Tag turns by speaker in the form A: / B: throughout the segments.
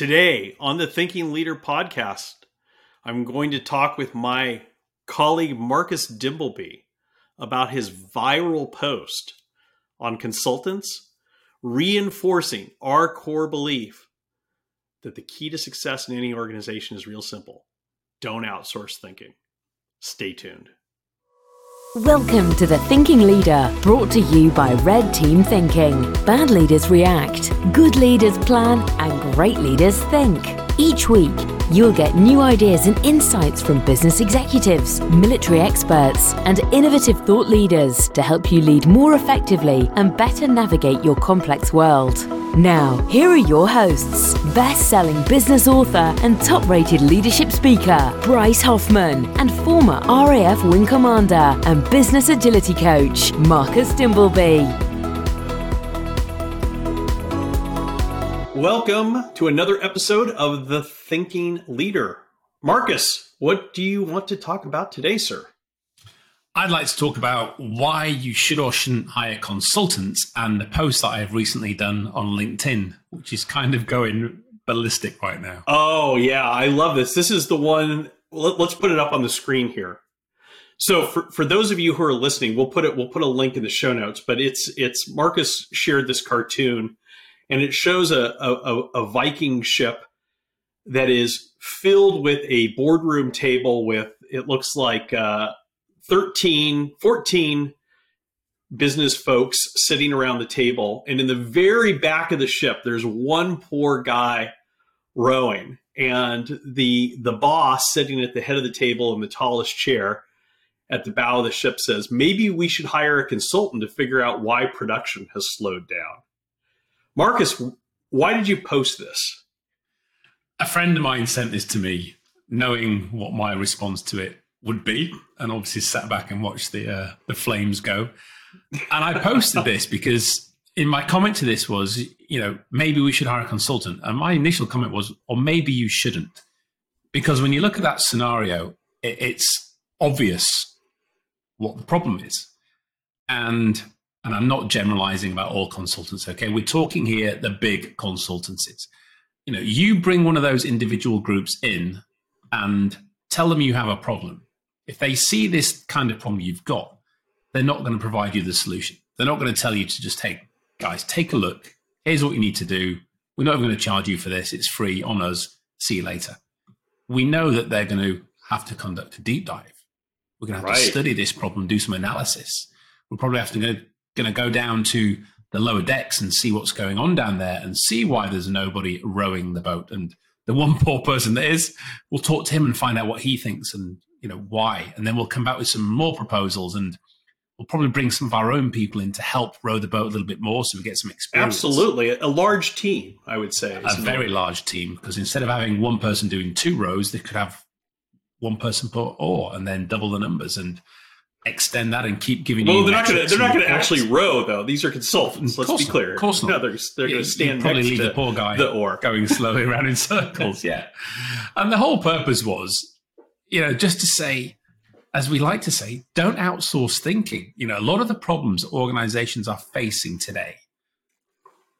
A: Today on the Thinking Leader podcast, I'm going to talk with my colleague Marcus Dimbleby about his viral post on consultants reinforcing our core belief that the key to success in any organization is real simple don't outsource thinking. Stay tuned.
B: Welcome to the Thinking Leader, brought to you by Red Team Thinking. Bad leaders react, good leaders plan, and great leaders think. Each week, you'll get new ideas and insights from business executives, military experts, and innovative thought leaders to help you lead more effectively and better navigate your complex world. Now, here are your hosts best selling business author and top rated leadership speaker, Bryce Hoffman, and former RAF Wing Commander and business agility coach, Marcus Dimbleby.
A: Welcome to another episode of The Thinking Leader. Marcus, what do you want to talk about today, sir?
C: I'd like to talk about why you should or shouldn't hire consultants and the post that I have recently done on LinkedIn, which is kind of going ballistic right now.
A: Oh, yeah, I love this. This is the one. Let, us put it up on the screen here. So for, for those of you who are listening, we'll put it we'll put a link in the show notes, but it's it's Marcus shared this cartoon and it shows a, a, a Viking ship that is filled with a boardroom table with it looks like uh, 13, 14 business folks sitting around the table. And in the very back of the ship, there's one poor guy rowing. And the the boss sitting at the head of the table in the tallest chair at the bow of the ship says, maybe we should hire a consultant to figure out why production has slowed down. Marcus, why did you post this?
C: A friend of mine sent this to me, knowing what my response to it would be, and obviously sat back and watched the uh, the flames go. And I posted this because in my comment to this was, you know, maybe we should hire a consultant. And my initial comment was, or maybe you shouldn't, because when you look at that scenario, it, it's obvious what the problem is, and and I'm not generalizing about all consultants. Okay, we're talking here the big consultancies. You know, you bring one of those individual groups in and tell them you have a problem if they see this kind of problem you've got, they're not going to provide you the solution. They're not going to tell you to just take, guys, take a look. Here's what you need to do. We're not even going to charge you for this. It's free on us. See you later. We know that they're going to have to conduct a deep dive. We're going to have right. to study this problem, do some analysis. We'll probably have to go, going to go down to the lower decks and see what's going on down there and see why there's nobody rowing the boat. And the one poor person that is, we'll talk to him and find out what he thinks and you know why and then we'll come back with some more proposals and we'll probably bring some of our own people in to help row the boat a little bit more so we get some experience
A: absolutely a large team i would say
C: a very it? large team because instead of having one person doing two rows they could have one person per oar and then double the numbers and extend that and keep giving
A: well,
C: you.
A: they're not going to. They're not going to actually row though. These are consultants. Let's be clear.
C: Of course not.
A: No, they're, they're going to stand
C: probably
A: next
C: leave
A: to
C: the poor guy
A: the oar
C: going slowly around in circles. yeah, and the whole purpose was you know, just to say, as we like to say, don't outsource thinking. You know, a lot of the problems organizations are facing today,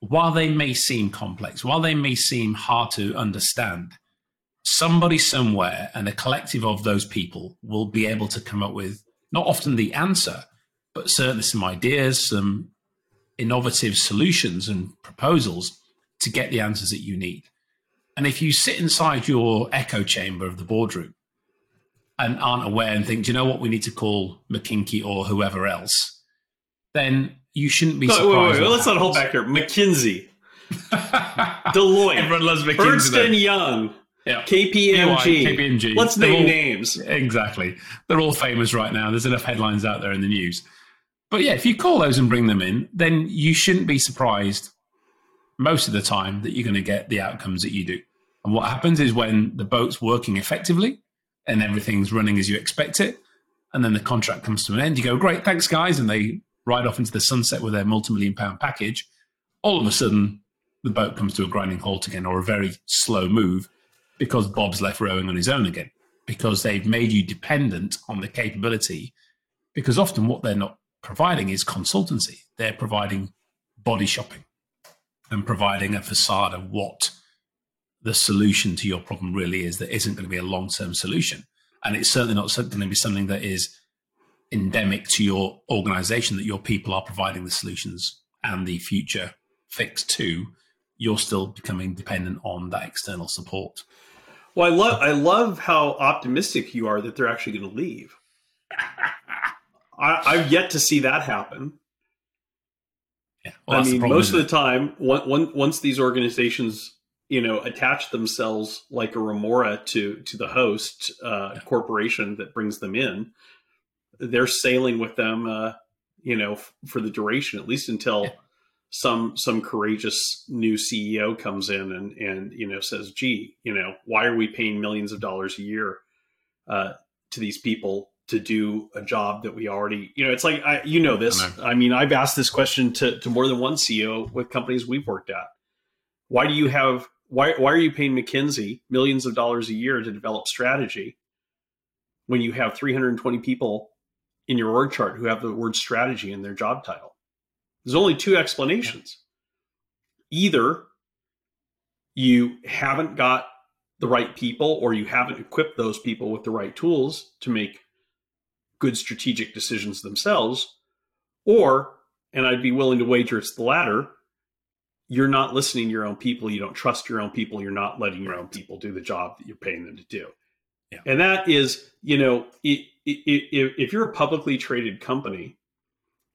C: while they may seem complex, while they may seem hard to understand, somebody somewhere and a collective of those people will be able to come up with not often the answer, but certainly some ideas, some innovative solutions and proposals to get the answers that you need. And if you sit inside your echo chamber of the boardroom and aren't aware and think, do you know what we need to call McKinsey or whoever else, then you shouldn't be surprised.
A: wait, wait, wait. Let's not hold back here. McKinsey, Deloitte,
C: everyone loves McKinsey.
A: Ernst and Young. Yeah. KPMG. KPMG. Let's name all, names.
C: Exactly. They're all famous right now. There's enough headlines out there in the news. But yeah, if you call those and bring them in, then you shouldn't be surprised most of the time that you're going to get the outcomes that you do. And what happens is when the boat's working effectively, and everything's running as you expect it. And then the contract comes to an end. You go, great, thanks, guys. And they ride off into the sunset with their multi million pound package. All of a sudden, the boat comes to a grinding halt again or a very slow move because Bob's left rowing on his own again because they've made you dependent on the capability. Because often what they're not providing is consultancy, they're providing body shopping and providing a facade of what the solution to your problem really is that isn't going to be a long term solution. And it's certainly not going to be something that is endemic to your organization that your people are providing the solutions and the future fix to. You're still becoming dependent on that external support.
A: Well, I love I love how optimistic you are that they're actually going to leave. I, have yet to see that happen.
C: Yeah.
A: Well, I mean, problem, most of the time, one, one, once these organizations, you know, attach themselves like a remora to to the host uh, yeah. corporation that brings them in, they're sailing with them, uh, you know, f- for the duration, at least until yeah. Some some courageous new CEO comes in and and you know says, "Gee, you know, why are we paying millions of dollars a year uh, to these people to do a job that we already, you know, it's like, I, you know, this, I, I mean, I've asked this question to, to more than one CEO with companies we've worked at. Why do you have, why, why are you paying McKinsey millions of dollars a year to develop strategy when you have 320 people in your org chart who have the word strategy in their job title? There's only two explanations. Either you haven't got the right people or you haven't equipped those people with the right tools to make good strategic decisions themselves, or, and I'd be willing to wager it's the latter, you're not listening to your own people, you don't trust your own people, you're not letting your own people do the job that you're paying them to do. Yeah. And that is, you know, it, it, it, if you're a publicly traded company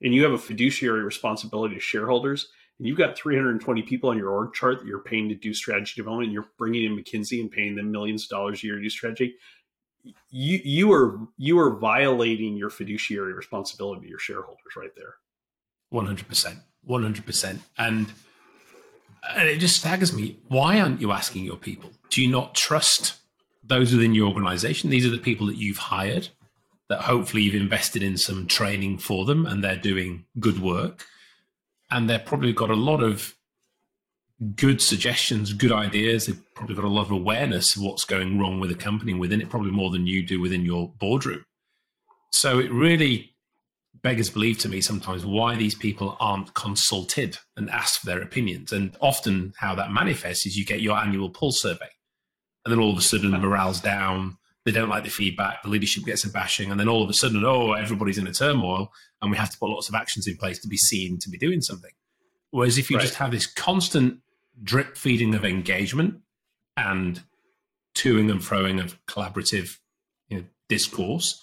A: and you have a fiduciary responsibility to shareholders, and you've got 320 people on your org chart that you're paying to do strategy development, and you're bringing in McKinsey and paying them millions of dollars a year to do strategy, you you are you are violating your fiduciary responsibility to your shareholders right there.
C: One hundred percent, one hundred percent, and and it just staggers me. Why aren't you asking your people? Do you not trust those within your organization? These are the people that you've hired, that hopefully you've invested in some training for them, and they're doing good work, and they've probably got a lot of good suggestions, good ideas. They've probably got a lot of awareness of what's going wrong with the company within it, probably more than you do within your boardroom. So it really beggars belief to me sometimes why these people aren't consulted and asked for their opinions. And often how that manifests is you get your annual pulse survey. And then all of a sudden morale's down. They don't like the feedback. The leadership gets a bashing. And then all of a sudden, oh, everybody's in a turmoil and we have to put lots of actions in place to be seen to be doing something. Whereas if you right. just have this constant drip feeding of engagement and toing and froing of collaborative you know, discourse,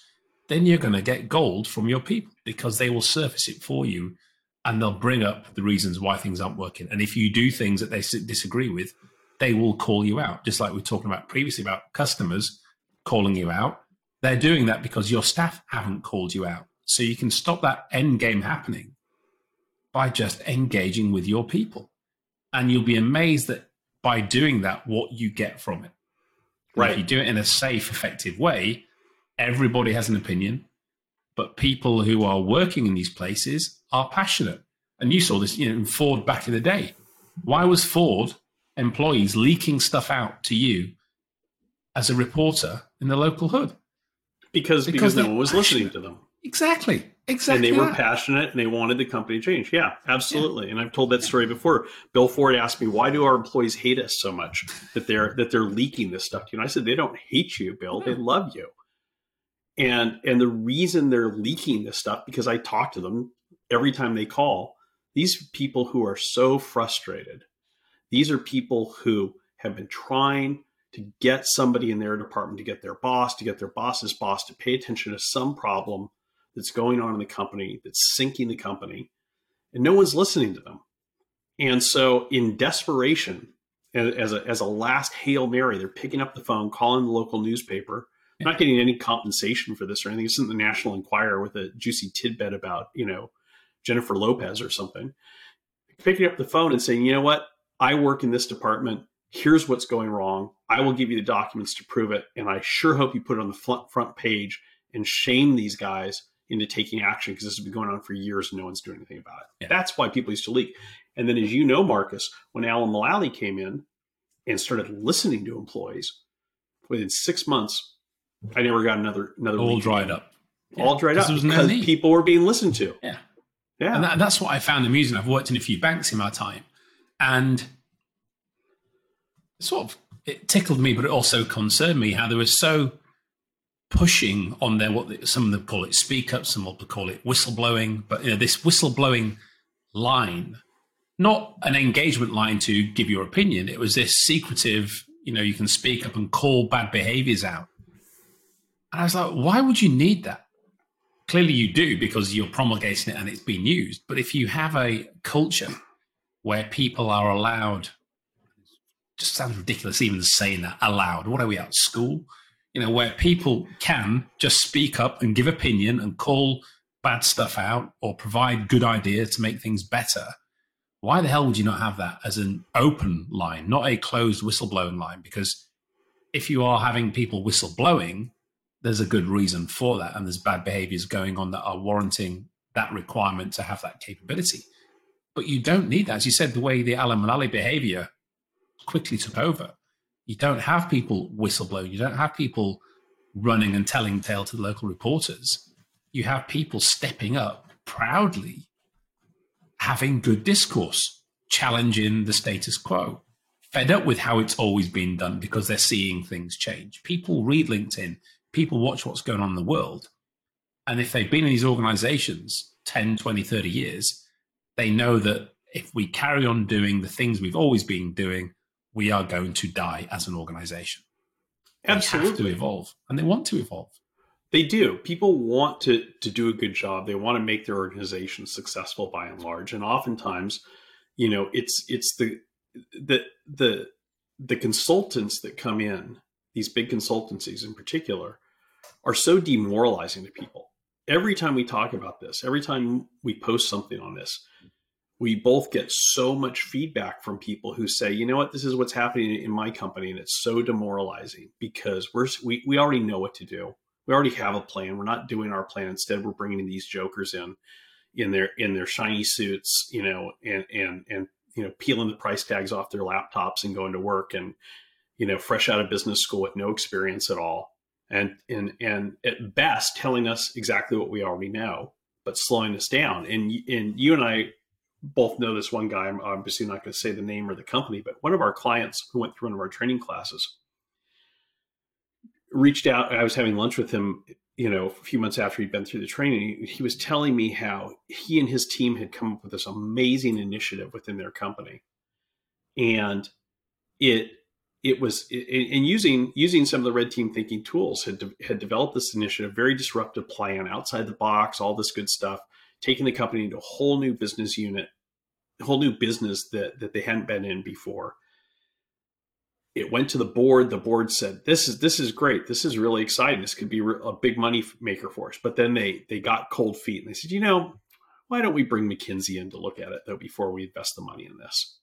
C: then you're going to get gold from your people because they will surface it for you and they'll bring up the reasons why things aren't working. And if you do things that they disagree with, they will call you out. Just like we are talking about previously about customers calling you out. They're doing that because your staff haven't called you out. So you can stop that end game happening by just engaging with your people and you'll be amazed that by doing that, what you get from it.
A: Right.
C: If you do it in a safe, effective way, everybody has an opinion, but people who are working in these places are passionate. And you saw this, you know, in Ford back in the day. Why was Ford employees leaking stuff out to you as a reporter in the local hood?
A: Because because, because no one was listening to them.
C: Exactly. Exactly.
A: And they were passionate and they wanted the company to change. Yeah, absolutely. Yeah. And I've told that story before. Bill Ford asked me, "Why do our employees hate us so much that they're that they're leaking this stuff?" to You know, I said, "They don't hate you, Bill. They love you." And and the reason they're leaking this stuff because I talk to them every time they call. These people who are so frustrated. These are people who have been trying to get somebody in their department to get their boss, to get their boss's boss to pay attention to some problem that's going on in the company that's sinking the company, and no one's listening to them. And so, in desperation, as a, as a last Hail Mary, they're picking up the phone, calling the local newspaper. Not getting any compensation for this or anything. This isn't the National Enquirer with a juicy tidbit about, you know, Jennifer Lopez or something. Picking up the phone and saying, you know what? I work in this department. Here's what's going wrong. I will give you the documents to prove it. And I sure hope you put it on the front, page and shame these guys into taking action because this has been going on for years and no one's doing anything about it. Yeah. That's why people used to leak. And then, as you know, Marcus, when Alan Mulally came in and started listening to employees, within six months, I never got another another
C: all dried up.
A: All dried up because people were being listened to.
C: Yeah, yeah. And that, that's what I found amusing. I've worked in a few banks in my time, and sort of it tickled me, but it also concerned me how they were so pushing on their what some of them call it speak up, some will call it whistleblowing, but you know, this whistleblowing line, not an engagement line to give your opinion. It was this secretive, you know, you can speak up and call bad behaviors out. And I was like, why would you need that? Clearly, you do because you're promulgating it and it's being used. But if you have a culture where people are allowed, just sounds ridiculous even saying that aloud. What are we at school? You know, where people can just speak up and give opinion and call bad stuff out or provide good ideas to make things better. Why the hell would you not have that as an open line, not a closed whistleblowing line? Because if you are having people whistleblowing, there's a good reason for that. And there's bad behaviors going on that are warranting that requirement to have that capability. But you don't need that. As you said, the way the Alan Mulally behavior quickly took over, you don't have people whistleblowing. You don't have people running and telling tale to the local reporters. You have people stepping up proudly, having good discourse, challenging the status quo, fed up with how it's always been done because they're seeing things change. People read LinkedIn, people watch what's going on in the world. And if they've been in these organizations 10, 20, 30 years, they know that if we carry on doing the things we've always been doing, we are going to die as an organization.
A: Absolutely.
C: They have to evolve and they want to evolve.
A: They do. People want to to do a good job. They want to make their organization successful by and large. And oftentimes, you know, it's it's the the the the consultants that come in, these big consultancies in particular, are so demoralizing to people. Every time we talk about this, every time we post something on this, we both get so much feedback from people who say, you know what, this is what's happening in my company, and it's so demoralizing because we're we, we already know what to do. We already have a plan. We're not doing our plan. Instead, we're bringing these jokers in, in their in their shiny suits, you know, and and and you know, peeling the price tags off their laptops and going to work, and you know, fresh out of business school with no experience at all, and and and at best telling us exactly what we already know, but slowing us down. And and you and I both know this one guy. I'm obviously not going to say the name or the company, but one of our clients who went through one of our training classes reached out. I was having lunch with him, you know, a few months after he'd been through the training. He was telling me how he and his team had come up with this amazing initiative within their company, and it it was in using using some of the red team thinking tools had de- had developed this initiative, very disruptive plan, outside the box, all this good stuff taking the company into a whole new business unit, a whole new business that that they hadn't been in before. It went to the board. The board said, "This is this is great. This is really exciting. This could be a big money maker for us." But then they they got cold feet and they said, "You know, why don't we bring McKinsey in to look at it though before we invest the money in this?"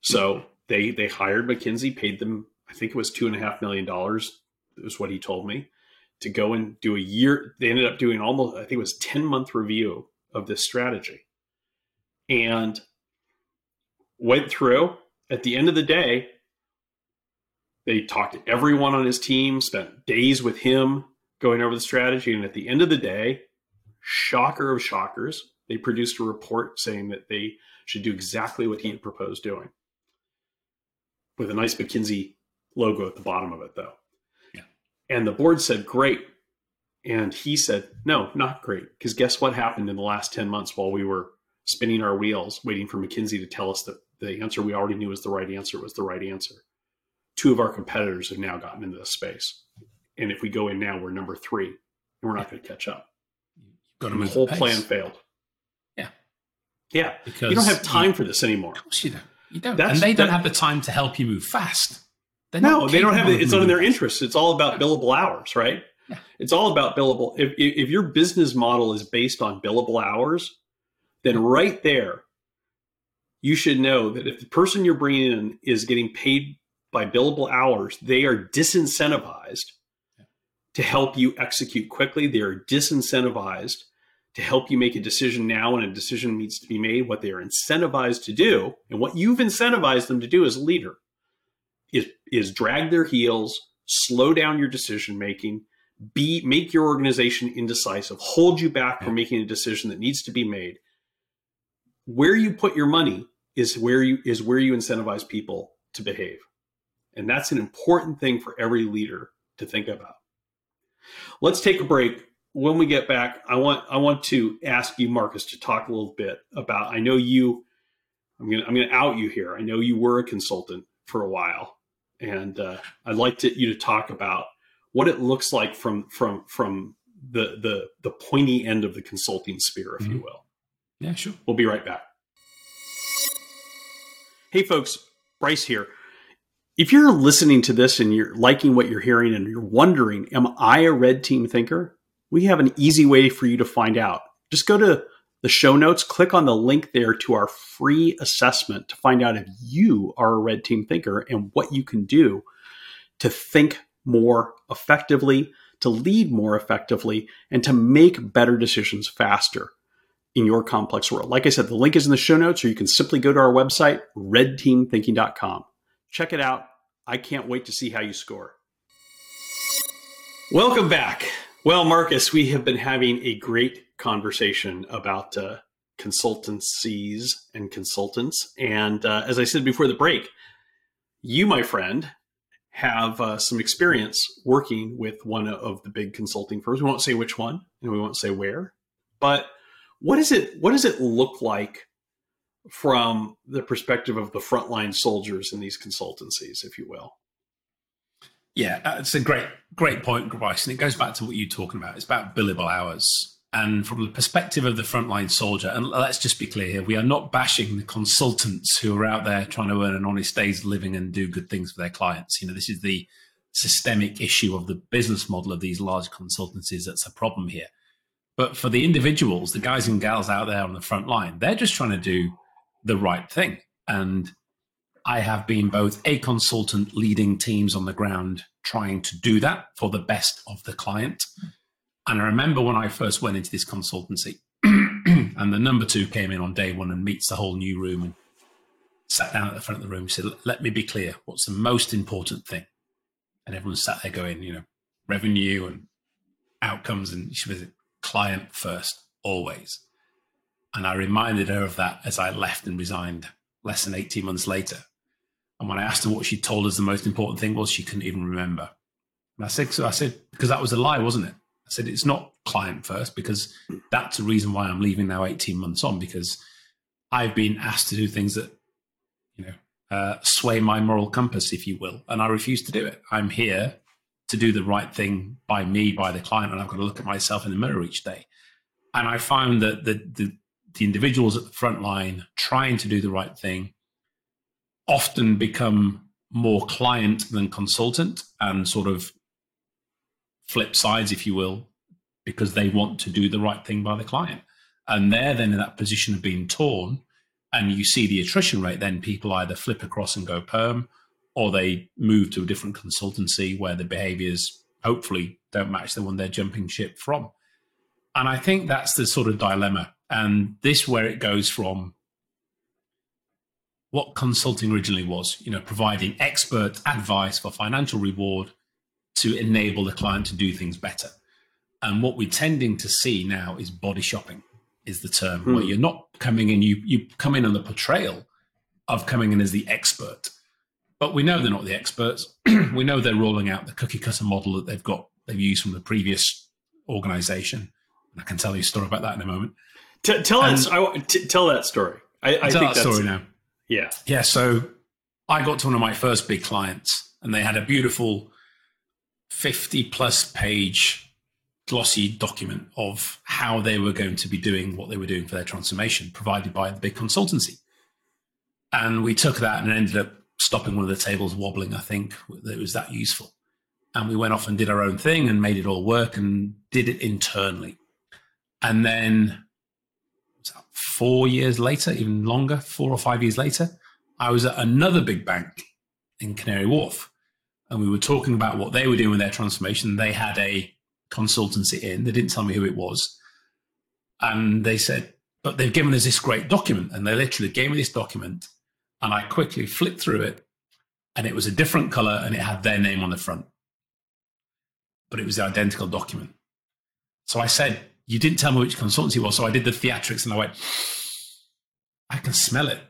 A: So they they hired McKinsey, paid them I think it was two and a half million dollars. Was what he told me to go and do a year. They ended up doing almost, I think it was 10 month review of this strategy and went through. At the end of the day, they talked to everyone on his team, spent days with him going over the strategy. And at the end of the day, shocker of shockers, they produced a report saying that they should do exactly what he had proposed doing with a nice McKinsey logo at the bottom of it, though. And the board said, great. And he said, no, not great. Because guess what happened in the last 10 months while we were spinning our wheels, waiting for McKinsey to tell us that the answer we already knew was the right answer was the right answer. Two of our competitors have now gotten into the space. And if we go in now, we're number three, and we're not going to catch up.
C: Got to
A: the whole plan failed.
C: Yeah.
A: Yeah. Because you don't have time you, for this anymore.
C: Of course you don't. You don't. That's, and they don't that, have the time to help you move fast.
A: No, they don't have it. It's not in their interest. It's all about billable hours, right? Yeah. It's all about billable. If, if your business model is based on billable hours, then right there, you should know that if the person you're bringing in is getting paid by billable hours, they are disincentivized to help you execute quickly. They are disincentivized to help you make a decision now when a decision needs to be made. What they are incentivized to do, and what you've incentivized them to do as a leader, is is drag their heels, slow down your decision making, be make your organization indecisive, hold you back from making a decision that needs to be made. Where you put your money is where you is where you incentivize people to behave. And that's an important thing for every leader to think about. Let's take a break. When we get back, I want I want to ask you, Marcus, to talk a little bit about. I know you. I'm gonna I'm gonna out you here. I know you were a consultant for a while, and uh, I'd like to, you to talk about what it looks like from from from the the the pointy end of the consulting spear, if mm-hmm. you will.
C: Yeah, sure.
A: We'll be right back. Hey, folks, Bryce here. If you're listening to this and you're liking what you're hearing and you're wondering, am I a red team thinker? We have an easy way for you to find out. Just go to the show notes, click on the link there to our free assessment to find out if you are a red team thinker and what you can do to think more effectively, to lead more effectively, and to make better decisions faster in your complex world. Like I said, the link is in the show notes, or you can simply go to our website, redteamthinking.com. Check it out. I can't wait to see how you score. Welcome back. Well, Marcus, we have been having a great conversation about uh, consultancies and consultants. And uh, as I said before the break, you, my friend, have uh, some experience working with one of the big consulting firms. We won't say which one, and we won't say where, but what is it? What does it look like from the perspective of the frontline soldiers in these consultancies, if you will?
C: Yeah, uh, it's a great, great point, Bryce, and it goes back to what you're talking about. It's about billable hours. And from the perspective of the frontline soldier, and let's just be clear here, we are not bashing the consultants who are out there trying to earn an honest day's living and do good things for their clients. You know, this is the systemic issue of the business model of these large consultancies that's a problem here. But for the individuals, the guys and gals out there on the front line, they're just trying to do the right thing. And I have been both a consultant leading teams on the ground trying to do that for the best of the client. And I remember when I first went into this consultancy and the number two came in on day one and meets the whole new room and sat down at the front of the room and said, Let me be clear, what's the most important thing? And everyone sat there going, you know, revenue and outcomes. And she was client first, always. And I reminded her of that as I left and resigned less than 18 months later. And when I asked her what she told us the most important thing was, she couldn't even remember. And I said, so I said, because that was a lie, wasn't it? I said, it's not client first, because that's the reason why I'm leaving now 18 months on, because I've been asked to do things that, you know, uh, sway my moral compass, if you will. And I refuse to do it. I'm here to do the right thing by me, by the client, and I've got to look at myself in the mirror each day. And I found that the, the, the individuals at the front line trying to do the right thing often become more client than consultant and sort of flip sides, if you will, because they want to do the right thing by the client. And they're then in that position of being torn. And you see the attrition rate, then people either flip across and go perm or they move to a different consultancy where the behaviors hopefully don't match the one they're jumping ship from. And I think that's the sort of dilemma. And this where it goes from what consulting originally was, you know, providing expert advice for financial reward to enable the client to do things better. And what we're tending to see now is body shopping is the term, hmm. where you're not coming in, you you come in on the portrayal of coming in as the expert but we know they're not the experts. we know they're rolling out the cookie cutter model that they've got they've used from the previous organization. And I can tell you a story about that in a moment.
A: T- tell us. tell that story. I, I
C: tell think that story now.
A: Yeah,
C: yeah. So I got to one of my first big clients, and they had a beautiful fifty-plus page glossy document of how they were going to be doing what they were doing for their transformation, provided by the big consultancy. And we took that and ended up stopping one of the tables wobbling. I think it was that useful. And we went off and did our own thing and made it all work and did it internally. And then four years later, even longer, four or five years later, I was at another big bank in Canary Wharf. And we were talking about what they were doing with their transformation. They had a consultancy in, they didn't tell me who it was. And they said, but they've given us this great document. And they literally gave me this document and I quickly flipped through it, and it was a different color and it had their name on the front. But it was the identical document. So I said, You didn't tell me which consultancy was. So I did the theatrics and I went, I can smell it.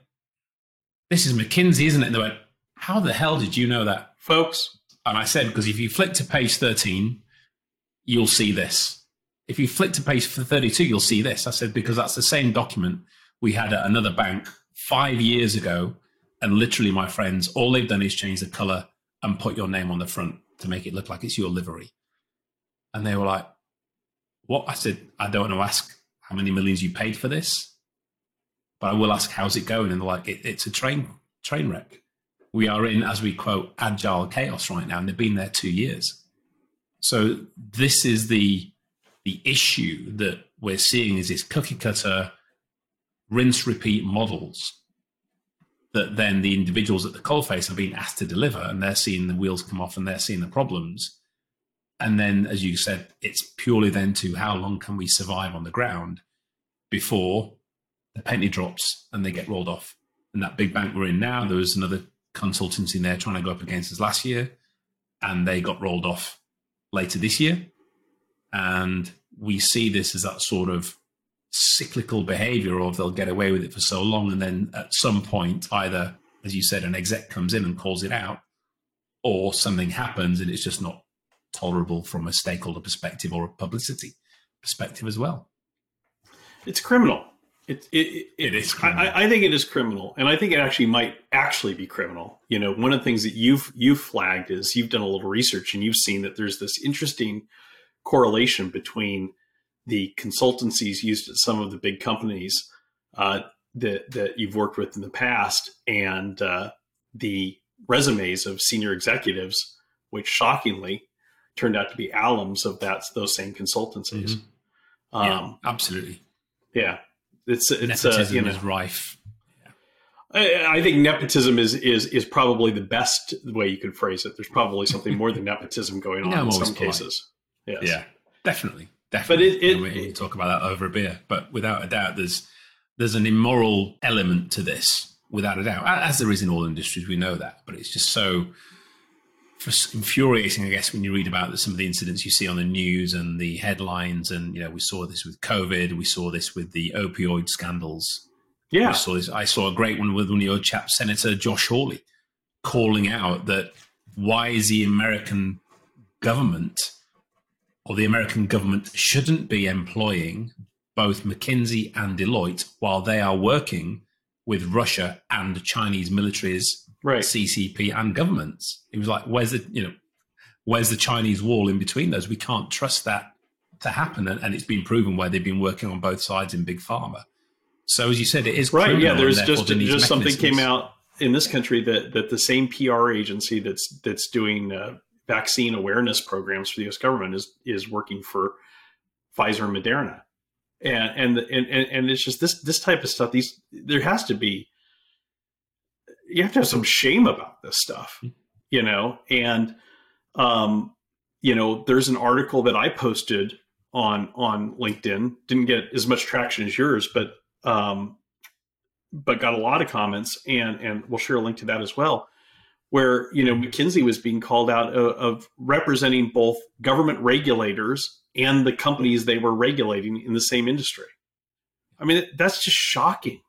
C: This is McKinsey, isn't it? And they went, How the hell did you know that?
A: Folks.
C: And I said, because if you flick to page 13, you'll see this. If you flick to page 32, you'll see this. I said, because that's the same document we had at another bank five years ago. And literally, my friends, all they've done is change the color and put your name on the front to make it look like it's your livery. And they were like, What? I said, I don't want to ask how many millions you paid for this, but I will ask, How's it going? And they're like, it, It's a train, train wreck. We are in, as we quote, agile chaos right now, and they've been there two years. So this is the the issue that we're seeing is this cookie cutter rinse repeat models that then the individuals at the coalface are being asked to deliver and they're seeing the wheels come off and they're seeing the problems and then as you said it's purely then to how long can we survive on the ground before the penny drops and they get rolled off and that big bank we're in now there was another consultancy in there trying to go up against us last year and they got rolled off later this year and we see this as that sort of cyclical behavior of they'll get away with it for so long. And then at some point, either, as you said, an exec comes in and calls it out, or something happens and it's just not tolerable from a stakeholder perspective or a publicity perspective as well.
A: It's criminal. It, it, it,
C: it is.
A: I, I, think it is criminal, and I think it actually might actually be criminal. You know, one of the things that you've you've flagged is you've done a little research and you've seen that there's this interesting correlation between the consultancies used at some of the big companies uh, that that you've worked with in the past and uh, the resumes of senior executives, which shockingly turned out to be alums of that those same consultancies.
C: Mm-hmm. Um, yeah, absolutely.
A: Yeah, it's it's uh,
C: nepotism
A: you know,
C: is rife.
A: I, I think nepotism is is is probably the best way you could phrase it. There's probably something more than nepotism going on in some polite. cases.
C: Yes. Yeah, definitely, definitely. But it, it, we, it, talk about that over a beer. But without a doubt, there's there's an immoral element to this, without a doubt, as there is in all industries. We know that, but it's just so infuriating, I guess, when you read about some of the incidents you see on the news and the headlines. And you know, we saw this with COVID. We saw this with the opioid scandals.
A: Yeah,
C: we saw this. I saw a great one with one of your chaps, Senator Josh Hawley, calling out that why is the American government or the American government shouldn't be employing both McKinsey and Deloitte while they are working with Russia and Chinese militaries,
A: right.
C: CCP and governments. It was like, where's the you know, where's the Chinese wall in between those? We can't trust that to happen, and, and it's been proven where they've been working on both sides in big pharma. So as you said, it is
A: right. Yeah, there's just just something came out in this country that that the same PR agency that's that's doing uh, vaccine awareness programs for the U.S. government is is working for Pfizer and Moderna, and and and and it's just this this type of stuff. These there has to be you have to have some shame about this stuff, you know. And um, you know, there's an article that I posted on on LinkedIn. Didn't get as much traction as yours, but um, but got a lot of comments, and and we'll share a link to that as well where you know McKinsey was being called out of, of, representing both government regulators and the companies they were regulating in the same industry. I mean, that's just shocking.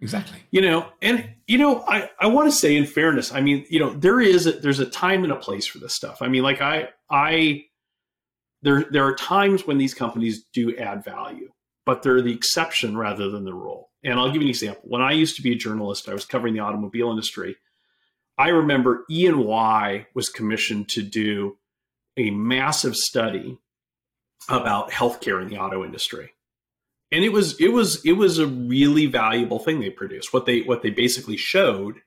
C: Exactly.
A: You know, and you know, I I want to say in fairness, I mean, you know, there is a, there's a time and a place for this stuff. I mean, like I I there there are times when these companies do add value, but they're the exception rather than the rule. And I'll give you an example. When I used to be a journalist, I was covering the automobile industry I remember E&Y was commissioned to do a massive study about healthcare in the auto industry. And it was it was it was a really valuable thing they produced. What they what they basically showed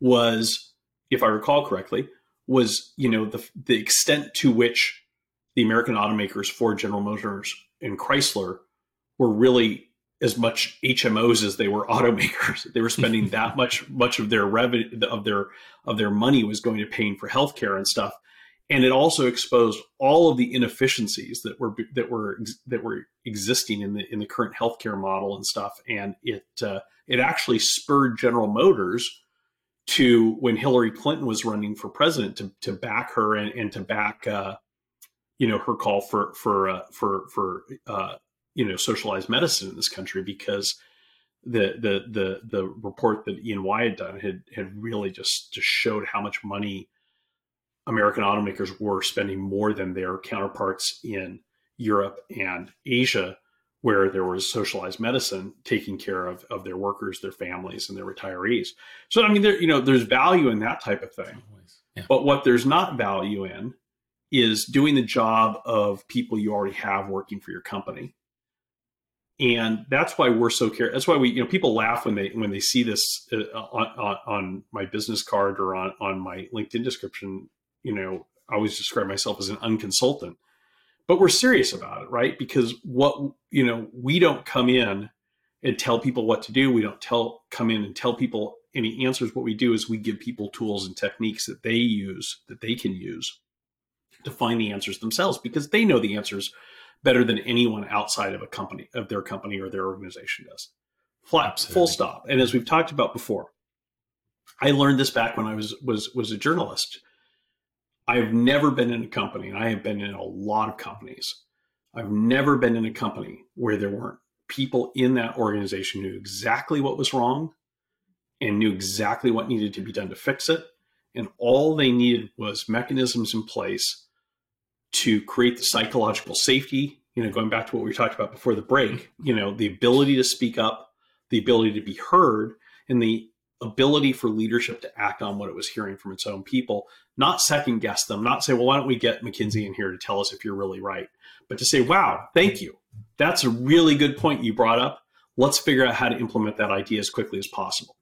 A: was, if I recall correctly, was you know the the extent to which the American automakers Ford, General Motors, and Chrysler were really as much HMOs as they were automakers. They were spending that much much of their revenue of their of their money was going to paying for healthcare and stuff. And it also exposed all of the inefficiencies that were that were that were existing in the in the current healthcare model and stuff. And it uh, it actually spurred General Motors to when Hillary Clinton was running for president to to back her and, and to back uh, you know her call for for uh, for for uh, you know socialized medicine in this country because the the the the report that E&Y had done had had really just just showed how much money American automakers were spending more than their counterparts in Europe and Asia, where there was socialized medicine taking care of, of their workers, their families, and their retirees. So, I mean, there, you know, there's value in that type of thing. Yeah. But what there's not value in is doing the job of people you already have working for your company. And that's why we're so care. That's why we, you know, people laugh when they when they see this uh, on, on, on my business card or on on my LinkedIn description. You know, I always describe myself as an unconsultant, but we're serious about it, right? Because what you know, we don't come in and tell people what to do. We don't tell come in and tell people any answers. What we do is we give people tools and techniques that they use that they can use to find the answers themselves because they know the answers better than anyone outside of a company of their company or their organization does. Flat, full stop. And as we've talked about before, I learned this back when I was was was a journalist. I've never been in a company, and I have been in a lot of companies. I've never been in a company where there weren't people in that organization knew exactly what was wrong and knew exactly what needed to be done to fix it. And all they needed was mechanisms in place to create the psychological safety, you know, going back to what we talked about before the break, you know, the ability to speak up, the ability to be heard, and the ability for leadership to act on what it was hearing from its own people, not second guess them, not say, well, why don't we get McKinsey in here to tell us if you're really right, but to say, wow, thank you. That's a really good point you brought up. Let's figure out how to implement that idea as quickly as possible.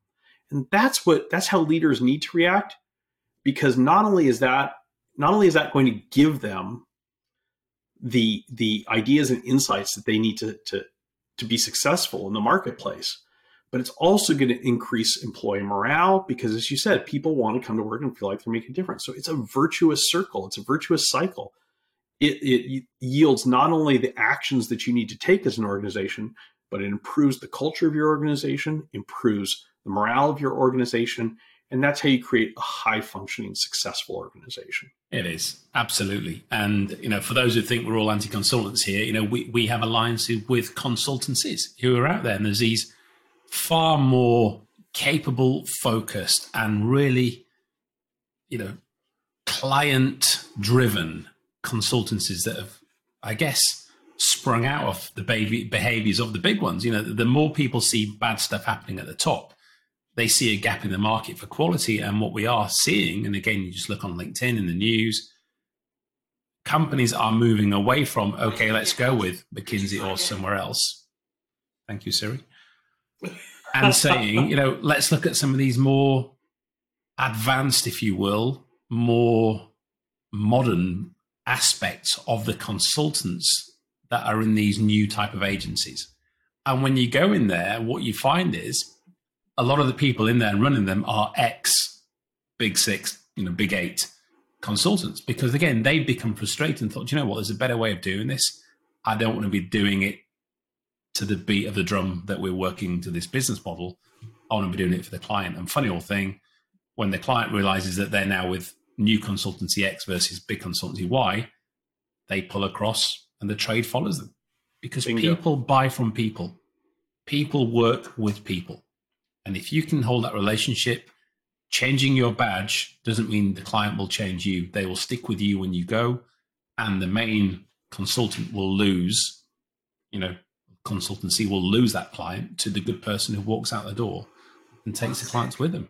A: And that's what that's how leaders need to react because not only is that not only is that going to give them the the ideas and insights that they need to to to be successful in the marketplace but it's also going to increase employee morale because as you said people want to come to work and feel like they're making a difference so it's a virtuous circle it's a virtuous cycle it, it yields not only the actions that you need to take as an organization but it improves the culture of your organization improves the morale of your organization and that's how you create a high functioning, successful organization.
C: It is absolutely. And, you know, for those who think we're all anti consultants here, you know, we, we have alliances with consultancies who are out there. And there's these far more capable, focused, and really, you know, client driven consultancies that have, I guess, sprung out of the behaviors of the big ones. You know, the more people see bad stuff happening at the top, they see a gap in the market for quality. And what we are seeing, and again, you just look on LinkedIn in the news, companies are moving away from, okay, let's go with McKinsey or somewhere else. Thank you, Siri. And saying, you know, let's look at some of these more advanced, if you will, more modern aspects of the consultants that are in these new type of agencies. And when you go in there, what you find is a lot of the people in there and running them are ex big six, you know, big eight consultants because again, they've become frustrated and thought, you know what, there's a better way of doing this. I don't want to be doing it to the beat of the drum that we're working to this business model. I want to be doing it for the client. And funny old thing, when the client realizes that they're now with new consultancy X versus big consultancy Y, they pull across and the trade follows them because Bingo. people buy from people. People work with people. And if you can hold that relationship, changing your badge doesn't mean the client will change you. They will stick with you when you go, and the main consultant will lose, you know, consultancy will lose that client to the good person who walks out the door and takes the clients with them.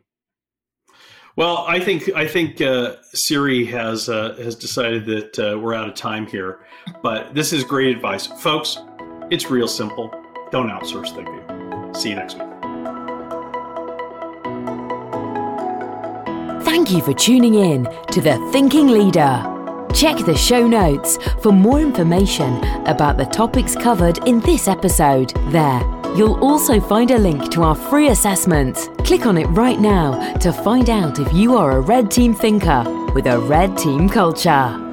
A: Well, I think I think uh, Siri has uh, has decided that uh, we're out of time here, but this is great advice, folks. It's real simple. Don't outsource thinking. See you next week.
B: Thank you for tuning in to The Thinking Leader. Check the show notes for more information about the topics covered in this episode. There, you'll also find a link to our free assessment. Click on it right now to find out if you are a red team thinker with a red team culture.